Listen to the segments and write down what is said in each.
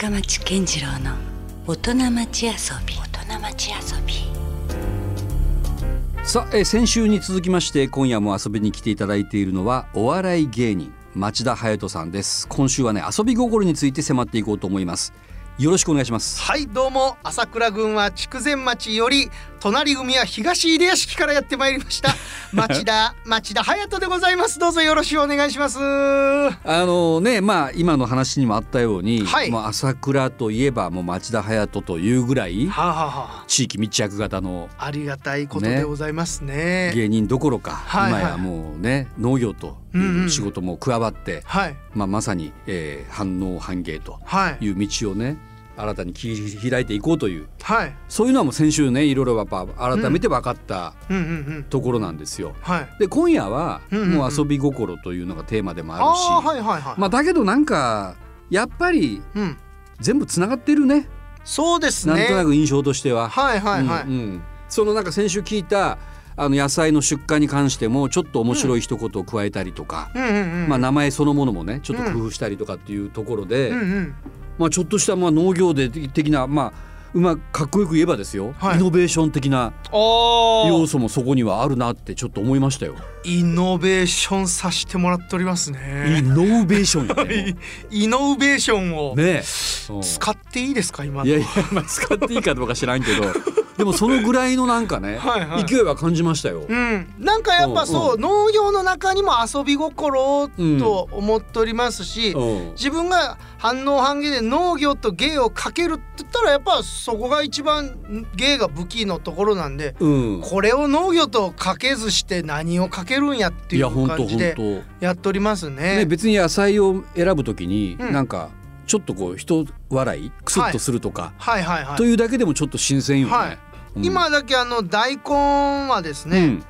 深町健次郎の大人町遊び。大人町遊び。さあ、えー先週に続きまして今夜も遊びに来ていただいているのはお笑い芸人町田隼人さんです。今週はね遊び心について迫っていこうと思います。よろしくお願いします。はいどうも。朝倉郡は筑前町より隣組は東入谷敷からやってまいりました。町田町田隼人でございます。どうぞよろしくお願いします。はあのねまあ今の話にもあったように、はい。もう朝倉といえばもう町田隼人というぐらいあ、はあは地域密着型のあ、ありがたいことでございますね。芸人どころか、はいはい。今やもうね農業とうんいううん仕事も加わって、はい。まあ、まさに、えー、反応反芸とはい。いう道をね新たに切り開いていこうという。はい。そういうのはもう先週ねいろいろやっぱ改めて分かったところなんですよ。はい。で今夜はもう遊び心というのがテーマでもあるし、ああーはいはいはい、まあだけどなんかやっぱりうん。全部つながってるね。そうですね。なんとなく印象としては。はいはいはい、うんうん。そのなんか先週聞いたあの野菜の出荷に関してもちょっと面白い一言を加えたりとか、まあ、名前そのものもねちょっと工夫したりとかっていうところで、まあ、ちょっとしたまあ農業で的なまあうまくかっこよく言えばですよ、はい。イノベーション的な要素もそこにはあるなってちょっと思いましたよ。イノベーションさせてもらっておりますイねノベーションよね。イノベーション をね使っていいですか今の。いやいや、まあ、使っていいかどうか知らんけど。でもそのぐらいのなんかねはいはい。勢いは感じましたよ。うん、なんかやっぱそう、農業の中にも遊び心をと思っておりますし、うん。自分が反応反芸で農業と芸をかけるって言ったらやっぱそこが一番芸が武器のところなんでうん、これを農業とかけずして何をかけるんやっていういや本当感じで本やっておりますね。当ね別に野菜を選ぶときに、うん。なんかちょっとこう人笑いクスッとするとか、はいはいはい。というだけでもちょっと新鮮よね。はい。うん。今だけあの大根はですね、うん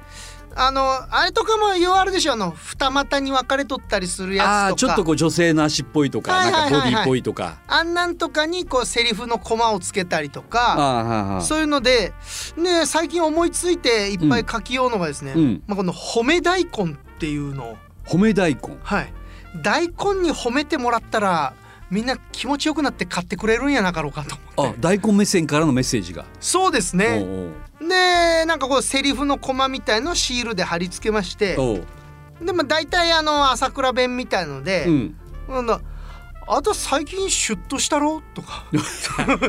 あのあれとかもようあるでしょあの二股に分かれとったりするやつとか。ああちょっとこう女性の足っぽいとか、はいはいはいはい。なんかボディっぽいとか。あんなんとかにこうセリフのコマをつけたりとあかあはいはいそういうのでね最近思いついていっぱい書きようのがですね、うん。まあ、この褒め大根っていうのを。褒め大根。はい。大根に褒めてもらったらみんな気持ちよくなって買ってくれるんやなかろうかと思って。あ大根目線からのメッセージが。そうですね。でなんかこうセリフのコマみたいのをシールで貼り付けまして。でも大体あの朝倉弁みたいので、うん。なんだあと最近シュッとしたろ？とか。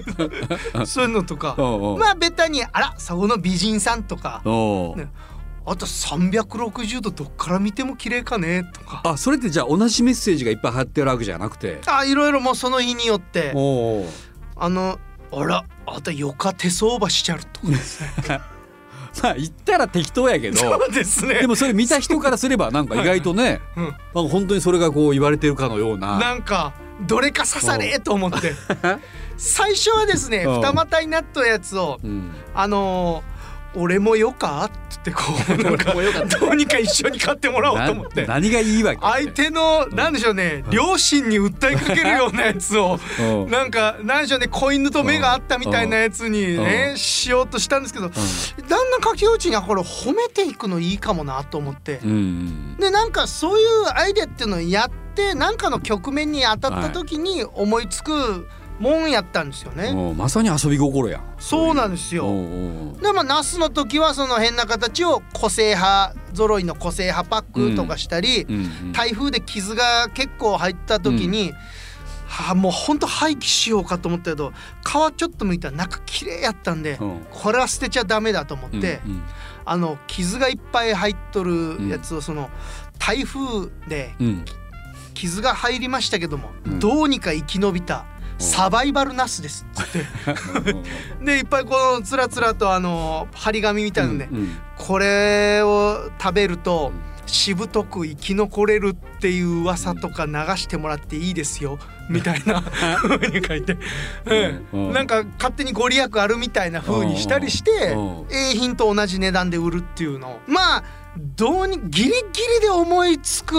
そういうのとか。まあベタに「あらそこの美人さん」とか。ねあと360度どっから見ても綺麗かねとか。あそれってじゃあ同じメッセージがいっぱい貼ってあるわけじゃなくて？あいろいろもうその日によって。あのあらあとよか手相場しちゃるとかですね。まあ言ったら適当やけど。そうですね。でもそれ見た人からすればなんか意外とね、うん。なんか本当にそれがこう言われてるかのような。なんかどれか刺されと思って。最初はですねうん。二股になったやつをうん、あのー俺もよか?」ってこう なんかどうにか一緒に買ってもらおうと思って。な何がいいわけ？相手のなんでしょうね両親に訴えかけるようなやつをうん。なんかなんでしょうね子犬と目があったみたいなやつにうねん。しようとしたんですけどだん。だん書きうちにあこれ褒めていくのいいかもなと思って。でなんかそういうアイデアっていうのをやってなんかの局面に当たった時に思いつくもんやったんですよね。うん。まさに遊び心やん。そうなんですよ。でまあナスの時はその変な形を個性派揃いの個性派パックとかしたり、うんうん台風で傷が結構入った時に、はあもうほんと廃棄しようかと思ったけど皮ちょっと剥いたら中綺麗やったんで、うん。これは捨てちゃダメだと思って、うんあの傷がいっぱい入っとるやつをその台風でうん。傷が入りましたけども、うん。どうにか生き延びたサバイバルナスですっつって。でいっぱいこのつらつらとあの張り紙みたいなので、うんうん。これを食べるとしぶとく生き残れるっていう噂とか流してもらっていいですよみたいな 風に書いて、うん。うん。なんか勝手にご利益あるみたいな風にしたりしてうん。景品と同じ値段で売るっていうのを。まあどうにギリギリで思いつく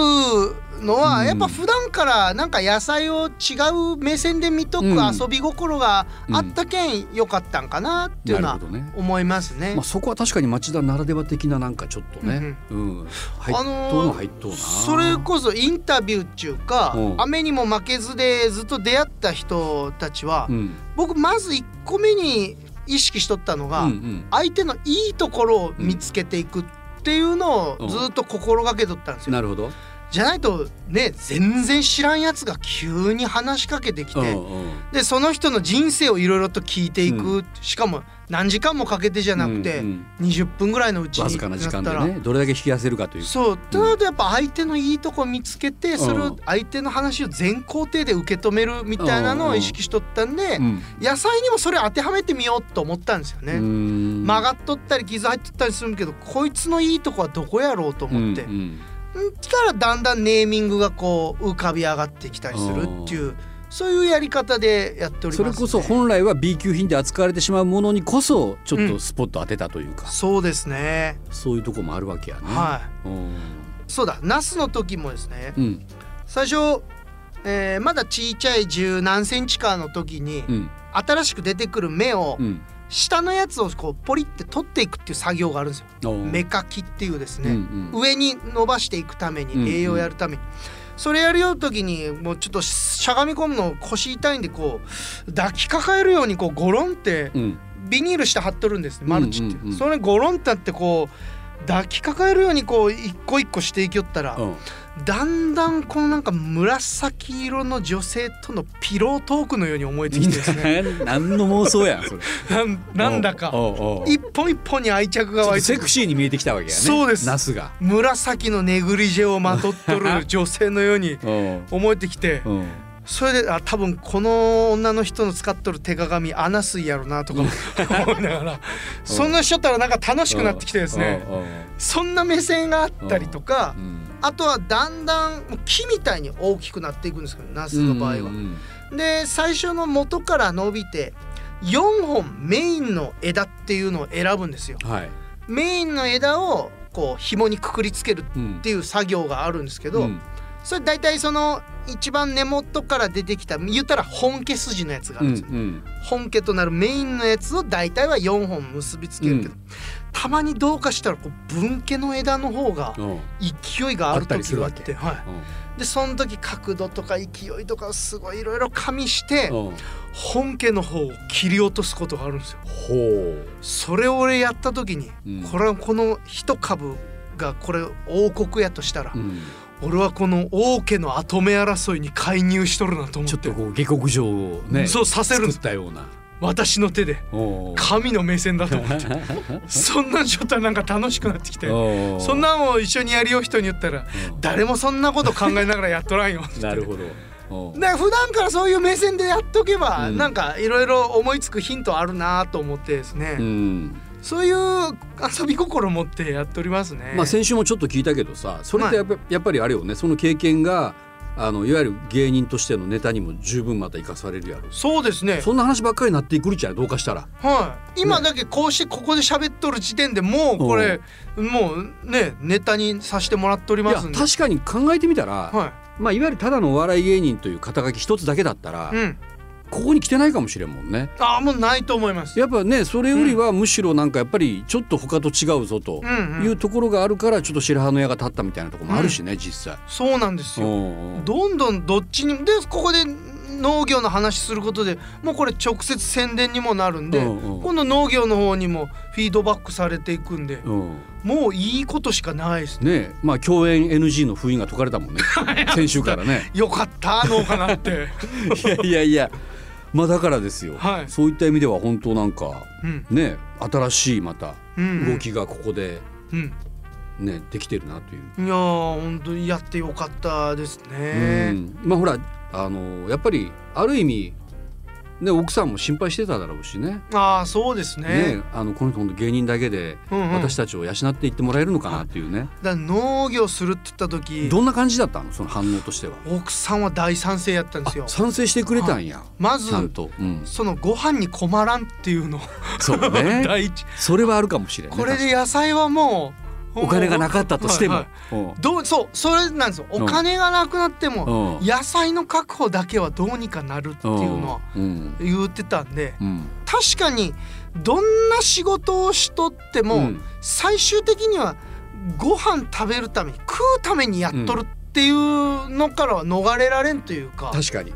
のは、うん。やっぱ普段からなんか野菜を違う目線で見とくうん。遊び心があったけん良かったんかなっていうのは思いますね。まあ、そこは確かに町田ならでは的ななんかちょっとね、うん。のそれこそインタビューっていうかうん。雨にも負けずでずっと出会った人たちは、うん。僕まず1個目に意識しとったのが、うんうん。相手のいいところを見つけていくってていうのをずっと心がけとったんですよ。なるほど、じゃないとね全然知らんやつが急に話しかけてきて、うんうん。でその人の人生をいろいろと聞いていく、しかも何時間もかけてじゃなくて、うん20分ぐらいのうちにわずかな時間でねどれだけ引き出せるかという。そうとなるとやっぱ相手のいいとこ見つけてそれうん。を相手の話を全肯定で受け止めるみたいなのを意識しとったんでうん。野菜にもそれ当てはめてみようと思ったんですよね。うん。曲がっとったり傷入っとったりするけどこいつのいいとこはどこやろうと思って、うんうんんしたらだんだんネーミングがこう浮かび上がってきたりするっていうそういうやり方でやっております、ね、それこそ本来は B 級品で扱われてしまうものにこそちょっとスポット当てたというか、そうですね。そういうとこもあるわけやね。はい。うん。そうだ。ナスの時もですねうん。最初、えーまだちいちゃい十何センチかの時に、うん。新しく出てくる芽をうん下のやつをこうポリって取っていくっていう作業があるんですよ。芽かきっていうですね、うんうん。上に伸ばしていくためうんうん。に栄養やるために、それやるよう時にもうちょっとしゃがみ込むの腰痛いんでこう抱きかかえるようにこうゴロンってうん。ビニールして貼っとるんですねマルチって、うんう。んうんそれゴロンってあってこう抱きかかえるようにこう一個一個していきよったら、うんだんだんこのなんか紫色の女性とのピロートークのように思えてきてですね。何の妄想やんそれ。なんなんだか。一本一本に愛着が湧いてセクシーに見えてきたわけやね。そうです。ナスが。紫のネグリジェをまとっとる女性のように うん。思えてきて。うん。それであ多分この女の人の使っとる手鏡穴水やろなとか 思いながら。そんなしったらなんか楽しくなってきてですね。そんな目線があったりとかうんあとはだんだん木みたいに大きくなっていくんですけどナスの場合はうん。うんで最初の元から伸びて4本メインの枝っていうのを選ぶんですよ。うんはい。メインの枝をこう紐にくくりつけるうんっていう作業があるんですけど、うんそれ大体その一番根元から出てきた言ったら本家筋のやつがあるんですよ、うん本家となるメインのやつを大体は4本結びつけるけど、うんたまにどうかしたらこう分家の枝の方がうん。勢いがある時があって、はい、でその時角度とか勢いとかをすごいいろいろ加味してうん。うん本家の方を切り落とすことがあるんですよ。ほそれを俺やった時に、うん。これはこの一株がこれ王国やとしたら、う。うん。俺はこの王家の跡目争いに介入しとるなと思って。ちょっとこう下克上をねそうさせるん作です。ったような。私の手で神の目線だと思って。そんなんちょっとなんか楽しくなってきてそんなんを一緒にやるよ人に言ったらう。ん誰もそんなこと考えながらやっとらんよって。なるほど。おーで普段からそういう目線でやっとけば、うん。なんかいろいろ思いつくヒントあるなと思ってですね、うん。そういう遊び心を持ってやっておりますね。まあ先週もちょっと聞いたけどさそれってやっぱ,、やっぱりあれよね。その経験があのいわゆる芸人としてのネタにも十分また生かされるやろ。そうですね。そんな話ばっかりになってくるじゃんどうかしたら。はい、今だけこうしてここで喋っとる時点でもうこれもうねネタにさせてもらっておりますんで。確かに考えてみたら、はまあ、いわゆるただのお笑い芸人という肩書き一つだけだったら、い、うん、ここに来てないかもしれんもんねああもうないと思います。やっぱねそれよりはむしろなんかやっぱりちょっと他と違うぞとうんうんいうところがあるからちょっと白羽の矢が立ったみたいなところもあるしね、実際。そうなんですよ。うんうんどんどんどっちにでここで農業の話することでもうこれ直接宣伝にもなるんで、うんうん今度農業の方にもフィードバックされていくんで、うんもういいことしかないですね。ねまあ共演 NG の封印が解かれたもんね 先週からね。よかった農家なって。いやいやいやまあだからですよ、はいそういった意味では本当なんかうんね新しいまたうん動きがここでうん。ねできてるなという。いやー本当にやってよかったですうね。んまあほらあのやっぱりある意味ね奥さんも心配してただろうしね。ああそうですね。ねあのこの人芸人だけでうんうん私たちを養っていってもらえるのかなっていうね。だから農業するって言った時どんな感じだったの？その反応としては。奥さんは大賛成やったんですよあ。賛成してくれたんや。まずちゃんと。うん。そのご飯に困らんっていうのそうね。第一それはあるかもしれない。これで野菜はもうお金がなかったとしても、はいどうそうそれなんですよ。お金がなくなってもうん。野菜の確保だけはどうにかなるっていうのはうん。言ってたんでうん。確かにどんな仕事をしとっても、うん。最終的にはご飯食べるために食うためにやっとるっていうのからは逃れられんというか、確かに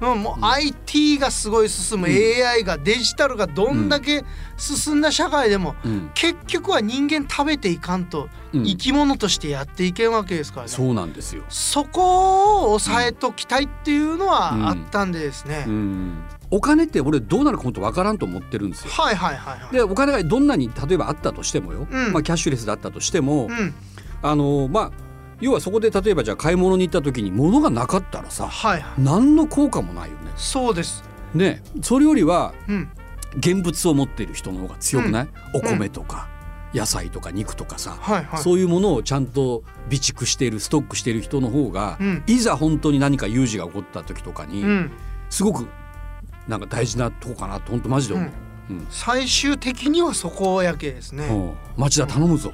うん、もううん。IT がすごい進む、うん。AI がデジタルがどんだけ進んだ社会でも、うん。結局は人間食べていかんとうん。生き物としてやっていけんわけですからね、そうなんですよ。そこを抑えときたいっていうのはうん。あったんでですね、うん。お金って俺どうなるか本当わからんと思ってるんですよ。はいはいはいはい。でお金がどんなに例えばあったとしてもよ、うん。まあ、キャッシュレスだったとしても、うん。あのまあ要はそこで例えばじゃあ買い物に行った時に物がなかったらさはいはい。何の効果もないよね。そうです。ねそれよりはうん。現物を持っている人の方が強くない、お米とか野菜とか肉とかさ、はいはい。そういうものをちゃんと備蓄しているストックしている人の方が、うん。いざ本当に何か有事が起こった時とかに、うん。すごくなんか大事なとこかなと本当マジで思う。うん。最終的にはそこやけですね、うん。町田頼むぞ。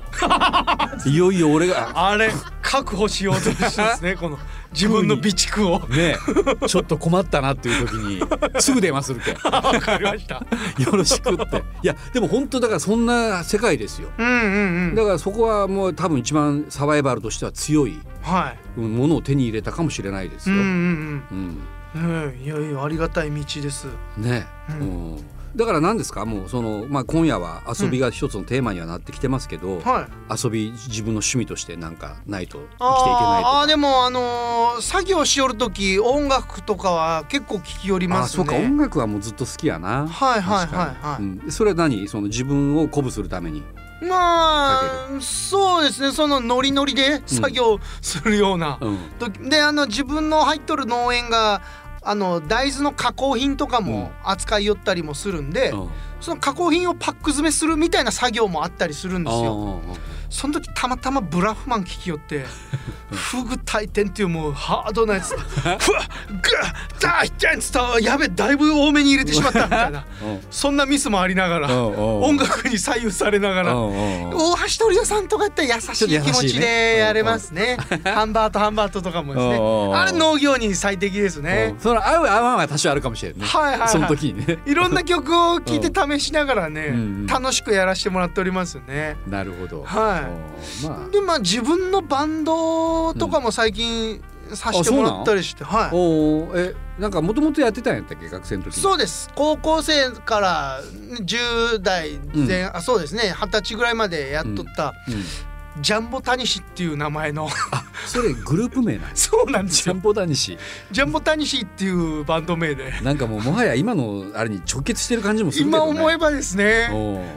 いよいよ俺が。あれ確保しようとしてですね この自分の備蓄を。ねえ。ちょっと困ったなっていう時にすぐ電話するけん。わかりました。よろしくって。いやでも本当だからそんな世界ですよ。うんうんうん。だからそこはもう多分一番サバイバルとしては強いはい。うんものを手に入れたかもしれないですよ。うんうんうん。いやいやありがたい道です。ね、ううんだから何ですか？もうその、まあ、今夜は遊びが一つのテーマにはなってきてますけど、はい。遊び自分の趣味としてなんかないと生きていけないとあでもあのー作業しよる時音楽とかは結構聞きよりあますね。そうか音楽はもうずっと好きやな。はいはいはいはい。うん。それは何？その自分を鼓舞するために。まあそうですね。そのノリノリで作業するような、うん。時。であの自分の入っとる農園があの大豆の加工品とかも扱いよったりもするんで、うん。その加工品をパック詰めするみたいな作業もあったりするんですよ。あその時たまたまブラフマン聞きよってフグ大天っていうもうハードなやつふグー大天つったやべだいぶ多めに入れてしまったみたいなそんなミスもありながら音音楽に左右されながら。大橋鳥代さんとかやったら優しい気持ちでやれますね。ハンバートハンバートとかもですね。あれ農業に最適ですね。その合う合わんは多少あるかもしれんね。はいはいはいその時にね。いろんな曲を聴いて試しながらね、楽しくやらせてもらっておりますよね。なるほど。はいい。まあ。でまあ自分のバンドとかも最近させてもらったりして、はい。おーえなんかもともとやってたんやったっけ？学生の時に。そうです高校生から10代前、あそうですね二十歳ぐらいまでやっとった、うん。ジャンボタニシっていう名前の それグループ名なん。そうなんですよ。ジャンボダニシ。ジャンボタニシっていうバンド名で。なんかもうもはや今のあれに直結してる感じもするけどね。今思えばですね。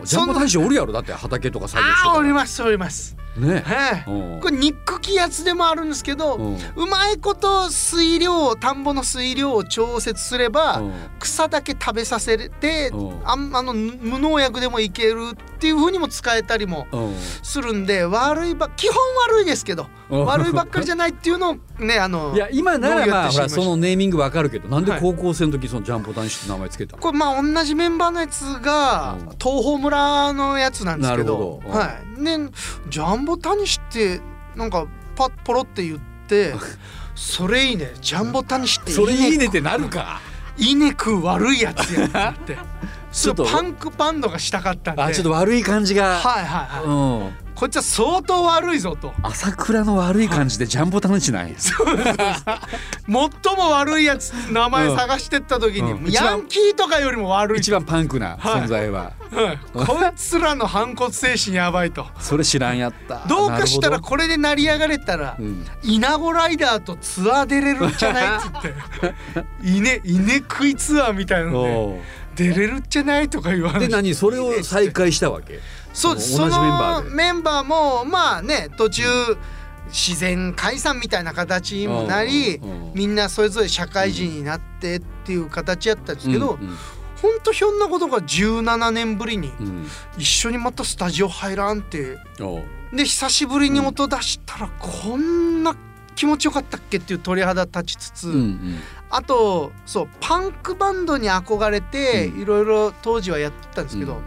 ジャンボダニシおるやろ。だって畑とか作業してああおりす。ますおります。ね。はい。これ憎きやつでもあるんですけどう。まいこと水量田んぼの水量を調節すればう。ん草だけ食べさせてう。んあんあの無農薬でもいけるっていう風にも使えたりもう。んするんで悪いば基本悪いですけどうん悪いばっかりじゃないっていうのをねあのいや今ならまあそのネーミングわかるけどなんではい高校生の時そのジャンボダニシって名前つけたの？これまあ同じメンバーのやつがうん。東邦村のやつなんですけどうんはい。ねジャンボタニシってなんかパッポロって言って それいいね。ジャンボタニシってそれいいねねってなるか？稲食う悪いやつやなって。ちょっとそうパンクバンドがしたかったんで。あちょっと悪い感じが。はいはいはい、うん。こいつは相当悪いぞと。朝倉の悪い感じでジャンボタニシなんや。最も悪いやつ名前探してった時に、うん。ヤンキーとかよりも悪い。一番パンクな存在は。はい。こいつらの反骨精神やばいと。それ知らんやった。どうかしたらこれで成り上がれたらどうん。イナゴライダーとツアー出れるんじゃない？っつって。稲稲食いツアーみたいなのでお出れるんじゃない？とか言わうでれて。何？それを再開したわけ？そうです。そ同じメンバのーで。メンバーもまあね途中自然解散みたいな形にもなりうんうんみんなそれぞれ社会人になってっていう形やったんですけど、うんほん。とひょんなことが17年ぶりにうん。一緒にまたスタジオ入らんって。で久しぶりに音出したらこんな気持ちよかったっけっていう鳥肌立ちつつ、うんうん。あとそうパンクバンドに憧れてうん。いろいろ当時はやってたんですけど、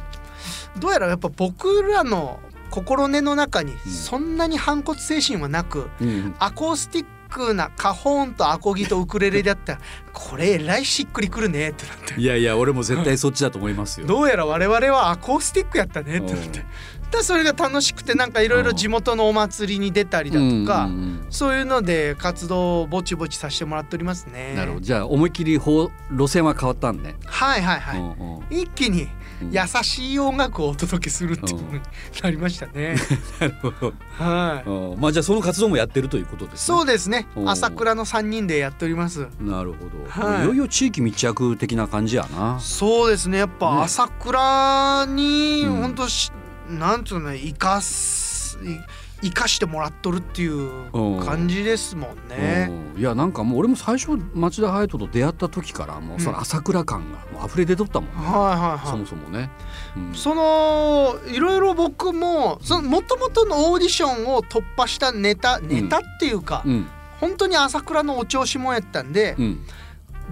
どうやらやっぱ僕らの心根の中にそんなに反骨精神はなく、うんアコースティックなカホーンとアコギとウクレレだったらこれえらいしっくりくるねってなっていやいや俺も絶対そっちだと思いますよ。どうやら我々はアコースティックやったねってなってでそれが楽しくてなんかいろいろ地元のお祭りに出たりだとか、そういうので活動をぼちぼちさせてもらっておりますね。なるほどじゃあ思いっきり方路線は変わったんね。はいはいはい。うんうん一気にうん優しい音楽をお届けするっていうなりましたね。なるほど。はい。うんまあじゃあその活動もやってるということですね。そうですね朝倉の三人でやっております。なるほど、はいい、よいよ地域密着的な感じやな。そうですね。やっねぱ朝倉にうん本当し、なんつうのね生かすい生かしてもらっとるっていううん感じですもんね。うん。いやなんかもう俺も最初町田隼人と出会った時からもうその朝倉感がもう溢れ出とったもんね、はいはいはい。そもそもね。うん。そのいろいろ僕もその元々のオーディションを突破したネタネタっていうか、うん。本当に朝倉のお調子もんやったんで、うん、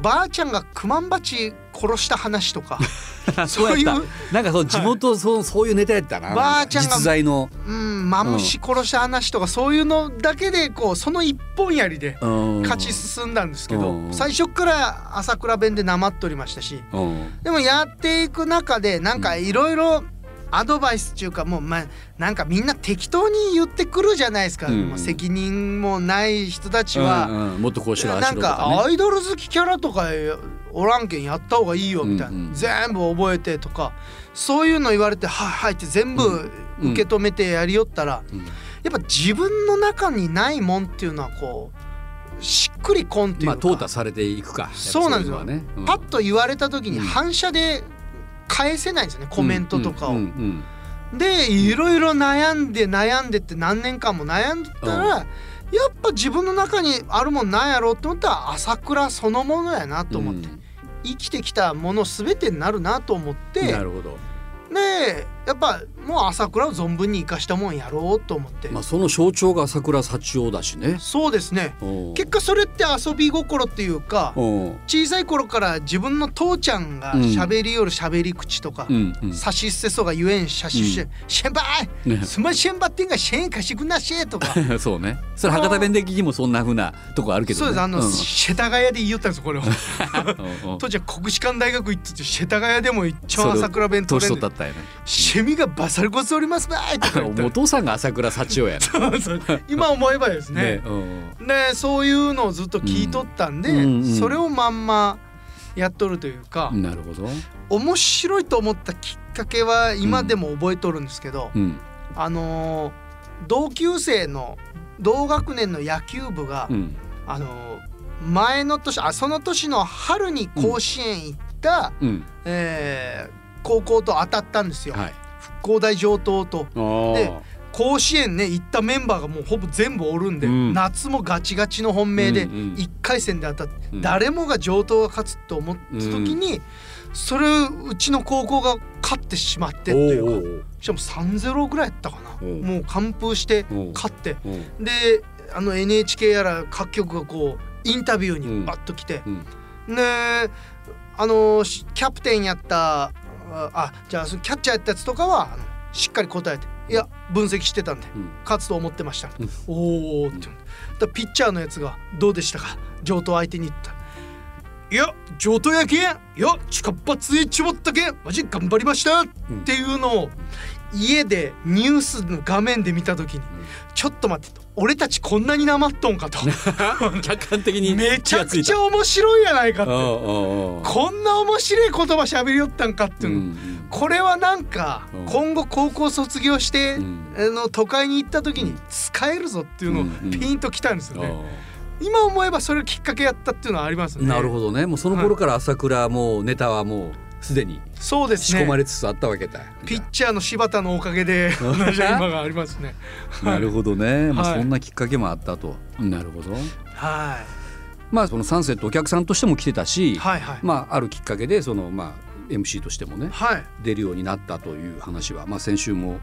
ばあちゃんがクマンバチ殺した話とか。そういう。なんかその地元、そうそういうネタやったな。ばあちゃんが実在の、うんマムシ殺した話とかそういうのだけでこうその一本やりでうん。勝ち進んだんですけどうん。最初から朝倉弁でなまっておりましたし。うん。でもやっていく中でなんかいろいろアドバイスっていうかもうまあなんかみんな適当に言ってくるじゃないですか、うん。責任もない人たちは。うんうん。もっとこうしろしろとかね。かアイドル好きキャラとかおらんけんやった方がいいよみたいな、うんうん。全部覚えてとか。そういうの言われて「はいはい」って全部うん。受け止めてやりよったら、うん。やっぱ自分の中にないもんっていうのはこうしっくりこんっていうか、まあ淘汰されていくか。そうなんですよ。ね、うん。パッと言われた時にうん反射で返せないんですよねコメントとかを。でいろいろ悩んで悩んでって何年間も悩んでたら、うん。やっぱ自分の中にあるもんなんやろうって思ったら朝倉そのものやなと思って、生きてきたもの全てになるなと思っうんて。なるほど。でやっぱもう朝倉を存分に生かしたもんやろうと思って、まあその象徴が朝倉幸男だしね。そうですね。う。ん結果それって遊び心っていうかう。ん小さい頃から自分の父ちゃんが喋りよる喋り口とか、うんうん。さしすせそがゆえんしゃししう「シェンバイ！ね。すまシェンバってんがシェン貸してくんなし」とか。そうね。それ博多弁的にもそんな風なとこあるけどね。そうです。あの、ん。世田谷で言いよったんですよこれを。うんう。ん当時は国士舘大学行ってて世田谷でも一番朝倉弁当年弁で取ったったよねシェミがバサルコスおりますばいとか言った。お父さんが朝倉幸男やそうそう。今思えばですね。ねうんでそういうのをずっと聞いとったんで、うんうんうん。それをまんまやっとるというか、なるほど。面白いと思ったきっかけは今でも覚えとるんですけど、うん。あのー同級生の同学年の野球部が、うん。あのー前の年あその年の春に甲子園行った、うん。えー高校と当たったんですよ、はい復興大上等と。でで甲子園ね行ったメンバーがもうほぼ全部おるんで、うん。夏もガチガチの本命でうんうん1回戦で当たって、うん。誰もが上等が勝つと思った時に、それうちの高校が勝ってしまってっていうかしかも3-0ぐらいやったかな、もう完封して勝って。であの NHK やら各局がこうインタビューにバッと来て、うん。であのしキャプテンやったああじゃあそのキャッチャーやったやつとかはあのしっかり答えていや分析してたんでうん。勝つと思ってました、うん。おおって。言うん。だだピッチャーのやつがどうでしたか？上等相手に言った。いや上等やけん。いや近っ発へちもったけん。マジ頑張りました、っていうのを家でニュースの画面で見た時に、ちょっと待ってと俺たちこんなになまっとんかと。客観的にめちゃくちゃゃ面白いやないかって。ここんな面白い言葉喋りよったんかっていうの、これはなんかうん。今後高校卒業して、うん。あの都会に行った時に使えるぞっていうのをうんうん。ピンときたんですよね。今思えばそれきっかけやったっていうのはありますね。なるほどね。もうその頃から朝倉もうネタはもうすでにそうです仕込まね。れつつあったわけだ。ピッチャーの柴田のおかげで同じ 今がありますね。なるほどね、まあ、はいそんなきっかけもあったと、なるほど。はまあそのサンセットお客さんとしても来てたし、いはいはい。まああるきっかけでそのまあ MC としてもねはい。出るようになったという話は、まあ、先週も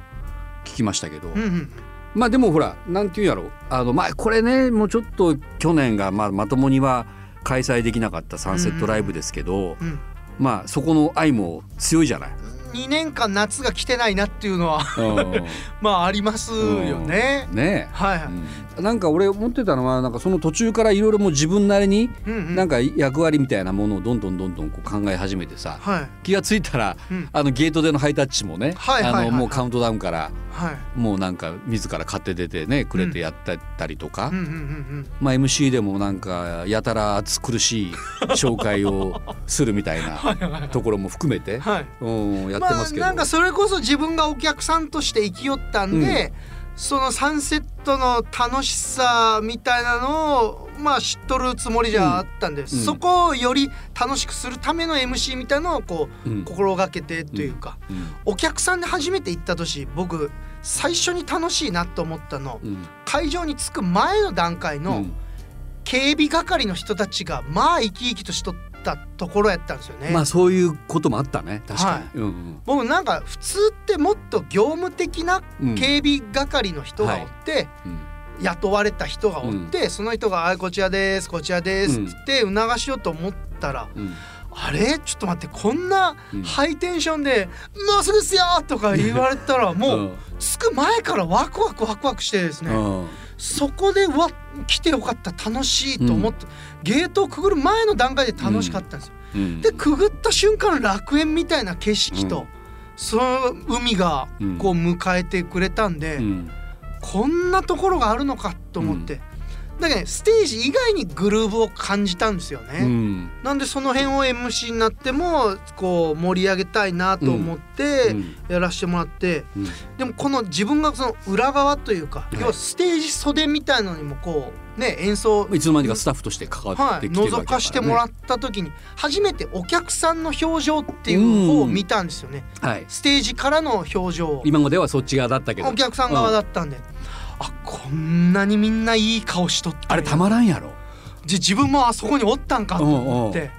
聞きましたけど、うんうん。まあでもほらなんていうんやろあのまあこれねもうちょっと去年がまあまともには開催できなかったサンセットライブですけど、うんまあそこの愛も強いじゃない。2年間夏が来てないなっていうのはうん。まあありますよね。ね。はいはい。え、なんか俺思ってたのはなんかその途中からいろいろもう自分なりにうんうん。なんか役割みたいなものをどんどんどんどんこう考え始めてさはい。気がついたらうん。あのゲートでのハイタッチもねあのもうカウントダウンからはい。もうなんか自ら買って出てねくれてやったたりとか、うん。うんうんまあ、MC でもなんかやたら暑苦しい紹介をするみたいなところも含めて。うん。、はい。うん、やってますけど、あなんかそれこそ自分がお客さんとして生きよったんで、そのサンセットの楽しさみたいなのをまあ知っとるつもりじゃあったんで、そこをより楽しくするための MC みたいなのをこううん。心がけてというか、うん。お客さんで初めて行った年僕最初に楽しいなと思ったのうん。会場に着く前の段階のうん。警備係の人たちがまあ生き生きとしとったところやったんですよね。まあそういうこともあったね。確かに、はいうん。僕なんか普通ってもっと業務的なうん。うん警備係の人がおって、うん。雇われた人がおって、その人が「あこちらですこちらです」うんって促しようと思ったら「うん。あれ？ちょっと待ってこんなうん。ハイテンションで「もうすぐっすよ!」とか言われたらもう着く前からワクワクワクワクしてですね、うん。そこでうわ来てよかった楽しいと思って、ゲートをくぐる前の段階で楽しかったんですよ。うん。でくぐった瞬間楽園みたいな景色と、うん。その海がうんこう迎えてくれたんで、うん。こんなところがあるのかと思って、だけどねステージ以外にグルーヴを感じたんですよね。うん。なんでその辺を MC になってもこう盛り上げたいなと思ってうん。やらせてもらって、うん。でもこの自分がその裏側というか、い。要はステージ袖みたいなのにもこうね演奏いつの間にかスタッフとして関わはい、ってきてるわけだ覗かしてもらっった時に初めてお客さんの表情っていう方を見たんですよね、はい。ステージからの表情を。今まではそっち側だったけど。お客さん側だったんで、あこんなにみんないい顔しとったんやあれたまらんやろ。じ自分もあそこにおったんかと思って。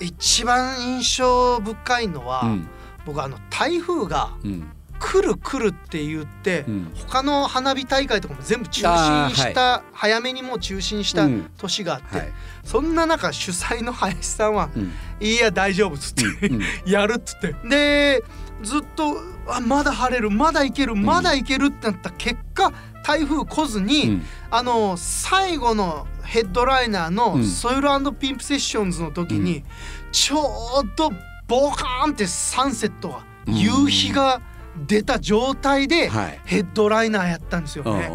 一番印象深いのは、うん。僕あの台風がうん来る来るって言って、うん。他の花火大会とかも全部中止にした、早めにもう中止にしたうん。年があって、はい。そんな中主催の林さんはうん「いや大丈夫」っつって、うん やるっつって。でずっとあまだ晴れるまだいけるまだいけるってなった結果台風来ずに、うん。あの最後のヘッドライナーのうん。ソイルピンプセッションズの時に、ちょうどボカーンってサンセットが、うん。夕日が出た状態ではいヘッドライナーやったんですよね。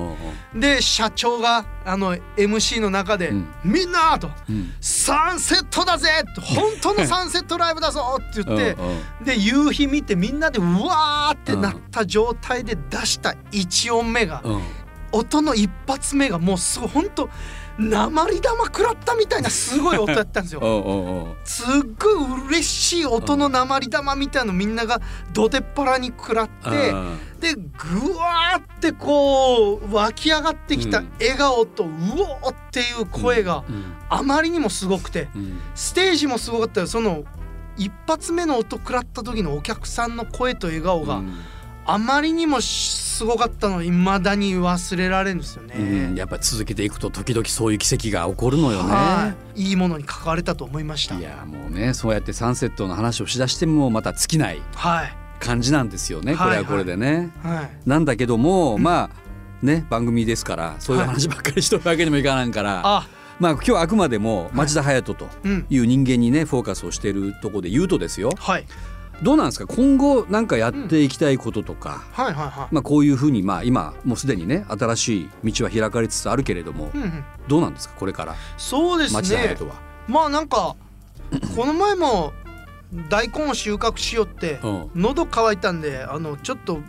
で社長があの MC の中で「うんみんな!」とうん「サンセットだぜ!」と「本当のサンセットライブだぞ!」って言って で夕日見てみんなでうわーってなった状態で出した1音目がうん音の一発目がもうすごい本当鉛玉食らったみたいなすごい音やったんですよ。すっごい嬉しい音の鉛玉みたいのみんながどてっぱらに食らってうん。でぐわーってこう湧き上がってきたうん。笑顔とうおーっていう声がうん。あまりにもすごくてうん。ステージもすごかったよ。その一発目の音食らった時のお客さんの声と笑顔がうんあまりにもすごかったのいまだに忘れられるんですよね。うんやっぱ続けていくと時々そういう奇跡が起こるのよね。はい、いいものに関われたと思いました。いやもうねそうやってサンセットの話をしだしてもまた尽きないはい、感じなんですよねこれはこれでね。はい、なんだけども、うんまあね番組ですからそういう話ばっかりしとるわけにもいかないから、あ、まあ今日はあくまでも町田隼人とうん、いう人間にねフォーカスをしているところで言うとですよ。はい、どうなんですか？今後なんかやっていきたいこととか、はい、はい、はまあこういうふうにまあ今もうすでにね新しい道は開かれつつあるけれども、い。うん、うん、どうなんですか？これから。そうですね。まあなんかこの前も大根を収穫しよってうん。喉乾いたんであのちょっと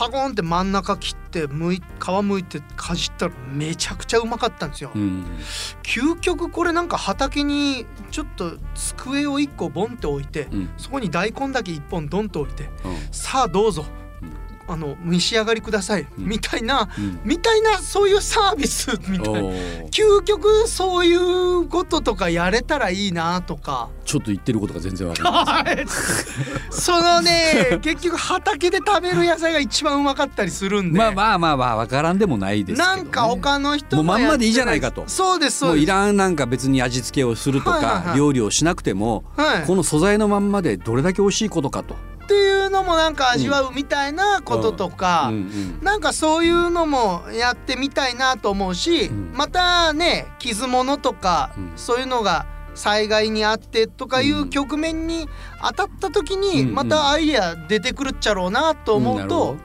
パコーンって真ん中切ってむい皮むいてかじったらめちゃくちゃうまかったんですよ。うん。究極これなんか畑にちょっと机を1個ボンって置いてうん。そこに大根だけ1本ドンと置いてうん。さあどうぞ、うんあの召し上がりください、うん。みたいなうん。みたいなそういうサービスみたいな。究極そういうこととかやれたらいいなとか。ちょっと言ってることが全然わかんない。そのね 結局畑で食べる野菜が一番うまかったりするんで。まあまあまあまあわからんでもないですけど、ね。なんか他の人もうまんまでいいじゃないかと。そうですそうです。もういらんなんか別に味付けをするとか、はいはいはい。料理をしなくても、はい、この素材のまんまでどれだけ美味しいことかと。っていのもなんか味わうみたいなこととか、うん。うん。なんかそういうのもやってみたいなと思うし、うん。またね傷物とか、うん。そういうのが災害にあってとかいううん局面に当たった時にうん。またアイデア出てくるっちゃろうなと思うと、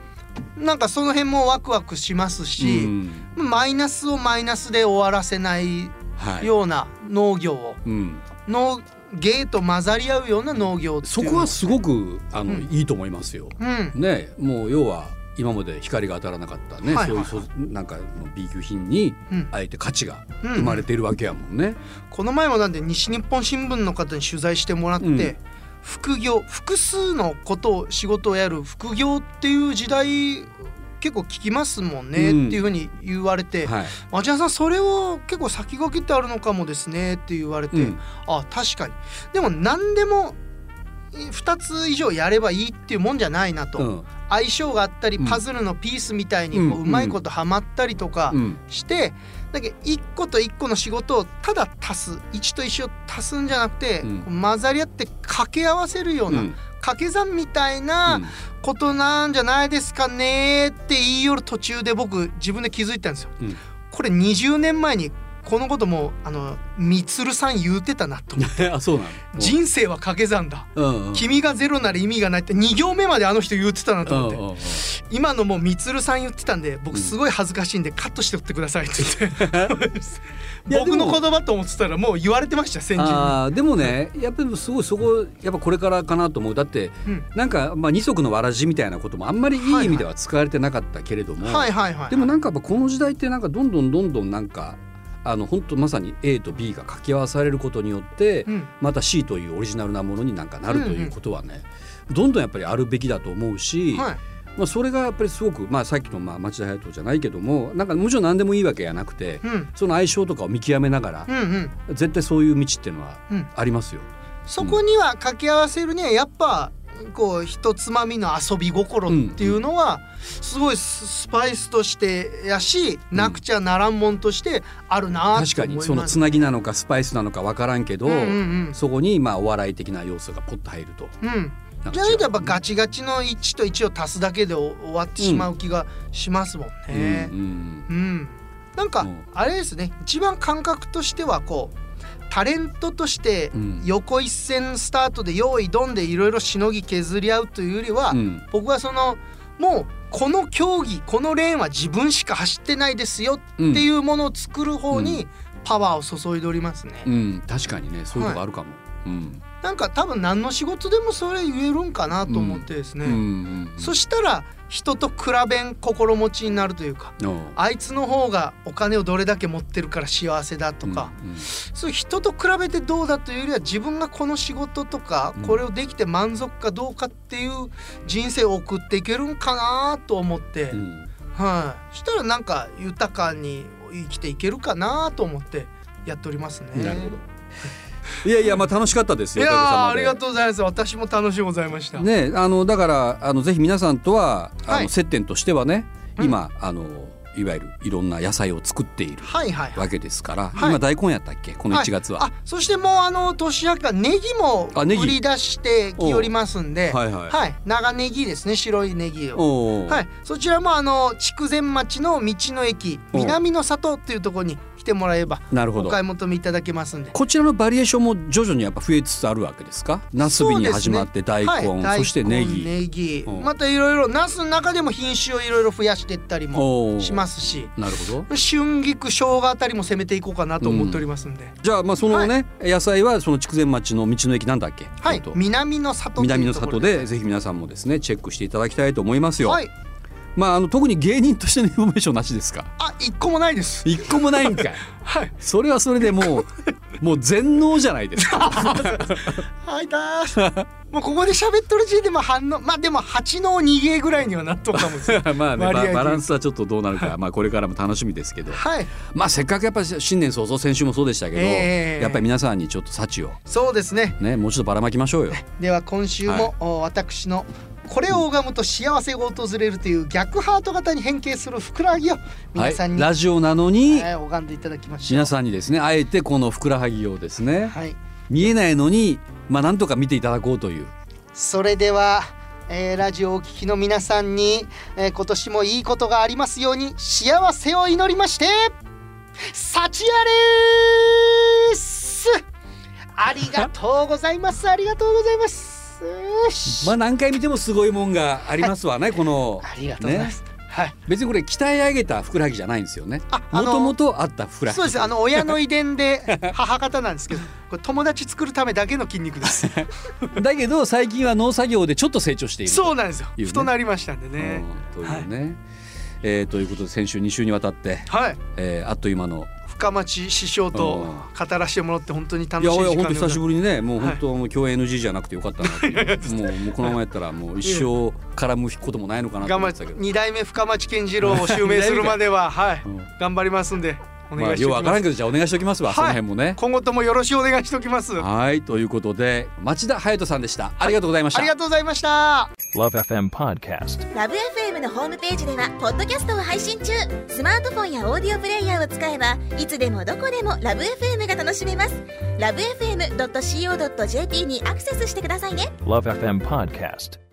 なんかその辺もワクワクしますうし、ん。マイナスをマイナスで終わらせないはい。ような農業を、うん、農芸と混ざり合うような農業そこはすごくあの、うん。いいと思いますよ。うん。ねもう要は今まで光が当たらなかったね、はいはいそういうそなんかの B 級品にうん。あえて価値がうん。生まれているわけやもんね。この前もなんで西日本新聞の方に取材してもらって、うん。副業複数のことを仕事をやる副業っていう時代結構聞きますもんね、うん。っていうふうに言われてはい。「町田さんそれを結構先駆けてあるのかもですね」って言われて、うんあ確かに。でも何でも2つ以上やればいいっていうもんじゃないなと、うん。相性があったりうん。パズルのピースみたいにこううまいことはまったりとか、うん。してだけど1個と1個の仕事をただ足す。1と1を足すんじゃなくて、うん。混ざり合って掛け合わせるような、うん。掛け算みたいなことなんじゃないですかねって言いよる途中で僕自分で気づいたんですよ。うん。これ20年前にこのこともあのみつるさん言うてたなと思って。あそうなの。人生は掛け算だ。うんうん。君がゼロなら意味がないって2行目まであの人言ってたなと思って、うんうんうん。今のもうみつるさん言ってたんで僕すごい恥ずかしいんでカットしておってくださいって言って。僕の言葉と思ってたらもう言われてました先人にあーでもねやっぱりすごいそこやっぱこれからかなと思う。だってうん。なんか、まあ、二足のわらじみたいなこともあんまりいい意味では使われてなかったけれども、はいはいはい。でもなんかやっぱこの時代ってなんかどんどんどんどんなんかあの本当まさに A と B が掛け合わされることによって、うん。また C というオリジナルなものになんかなるということはね、どんどんやっぱりあるべきだと思うし、はい。まあ、それがやっぱりすごく、まあ、さっきのまあ町田隼人じゃないけどもなんかもちろん何でもいいわけじゃなくて、うん。その相性とかを見極めながらう、んうん。絶対そういう道っていうのはうん。ありますよ。そこには掛け合わせるにはやっぱこう一つまみの遊び心っていうのはすごいススパイスとしてやしなくちゃならんもんとしてあるな確かと思います。にそのつなぎなのかスパイスなのか分からんけど、うんうんそこにまあお笑い的な要素がポッと入ると。うん。じゃないとやっぱガチガチの1と1を足すだけで終わってしまう気がしますもんね。うんうん。うん、なんかうん。あれですね。一番感覚としてはこうタレントとしてうん。横一線スタートで用意ドンでいろいろしのぎ削り合うというよりは、うん。僕はそのもうこの競技このレーンは自分しか走ってないですよっていうものを作る方うにパワーを注いでおりますね。うん、確かにねそういうとこあるかも。うんなんか多分何の仕事でもそれ言えるんかなと思ってですね。そしたら人と比べん心持ちになるというかうん。あいつの方がお金をどれだけ持ってるから幸せだとか、うんうんそういう人と比べてどうだというよりは自分がこの仕事とかうん。これをできて満足かどうかっていう人生を送っていけるんかなと思って、うん。はい、したらなんか豊かに生きていけるかなと思ってやっておりますね。なるほど。いやいやまあ楽しかったですいやよ。おかげさまでーありがとうございます。私も楽しゅうございました。ねあのだからあのぜひ皆さんとはあの、はい接点としてはねうん今、あのいわゆるいろんな野菜を作っている。わけですから、はい今大根やったっけ？この1月は。あそしてもうあの年明けはネギも売り出してきおりますんで、はいはい。はい、長ネギですね白いネギを。はい、そちらもあの筑前町の道の駅お南の里っていうところに来てもらえばなるほど。お買い求めいただけますんで。こちらのバリエーションも徐々にやっぱ増えつつあるわけですか？ナスビに始まって大根、はいそしてネギ。ネギうんまたいろいろナスの中でも品種をいろいろ増やしていったりもしますしなるほど。春菊生姜あたりも攻めていこうかなと思っておりますんで、じゃあまあそのね、野菜はその筑前町の道の駅なんだっけ？はいえっと南の里南の里でぜひ皆さんもですねチェックしていただきたいと思いますよ。はいまああの特に芸人としての インフォメーションなしですか？あ一個もないです。一個もないんかい。はい。それはそれでもうもう全能じゃないですか。はいだー。もうここで喋っとる時点でも反応まあでも8の2芸ぐらいにはなっとうかもしれない まあねババランスはちょっとどうなるか。まあこれからも楽しみですけど。はい。まあせっかくやっぱり新年早々先週もそうでしたけど、ええ。やっぱり皆さんにちょっと幸を。そうですね。ねもうちょっとばらまきましょうよ。では今週も、お私のこれを拝むと幸せが訪れるという逆ハート型に変形するふくらはぎを皆さんに、はい、ラジオなのに、はい拝んでいただきまし皆さんにですねあえてこのふくらはぎをですねはい。見えないのにまあなんとか見ていただこうという。それではえーラジオをお聞きの皆さんに、えー今年もいいことがありますように幸せを祈りまして幸あれーす。ありがとうございます。ありがとうございますまあ何回見てもすごいもんがありますわね、このありがとうございます、はい。別にこれ鍛え上げたふくらはぎじゃないんですよね。もともとあったふくらはぎ。そうです。あの親の遺伝で 母方なんですけどこれ友達作るためだけの筋肉です。だけど最近は農作業でちょっと成長しているそうなんですよ、太なりましたんでね。うんというね、えーということで先週2週にわたって、はい。えーあっという間の深町師匠と語らせてもらって本当に楽しい時間いや本当久しりぶりにねもう本当、もう共演 NG じゃなくてよかったなっ もうもうこのままやったらもう一生絡むこともないのかなと頑張思ってたけど、二代目深町健次郎を襲名するまでは はい、うん頑張りますんで。おまあようわからんけどじゃあお願いしておきますわ、その辺もね。今後ともよろしくお願いしておきます。はいということで町田隼人さんでした。ありがとうございました、ありがとうございました。Love FM Podcast. ラブ f m のホームページではポッドキャストを配信中。スマートフォンやオーディオプレイヤーを使えばいつでもどこでもラブ f m が楽しめます。ラブ FM.co.jp にアクセスしてくださいね。Love FM Podcast.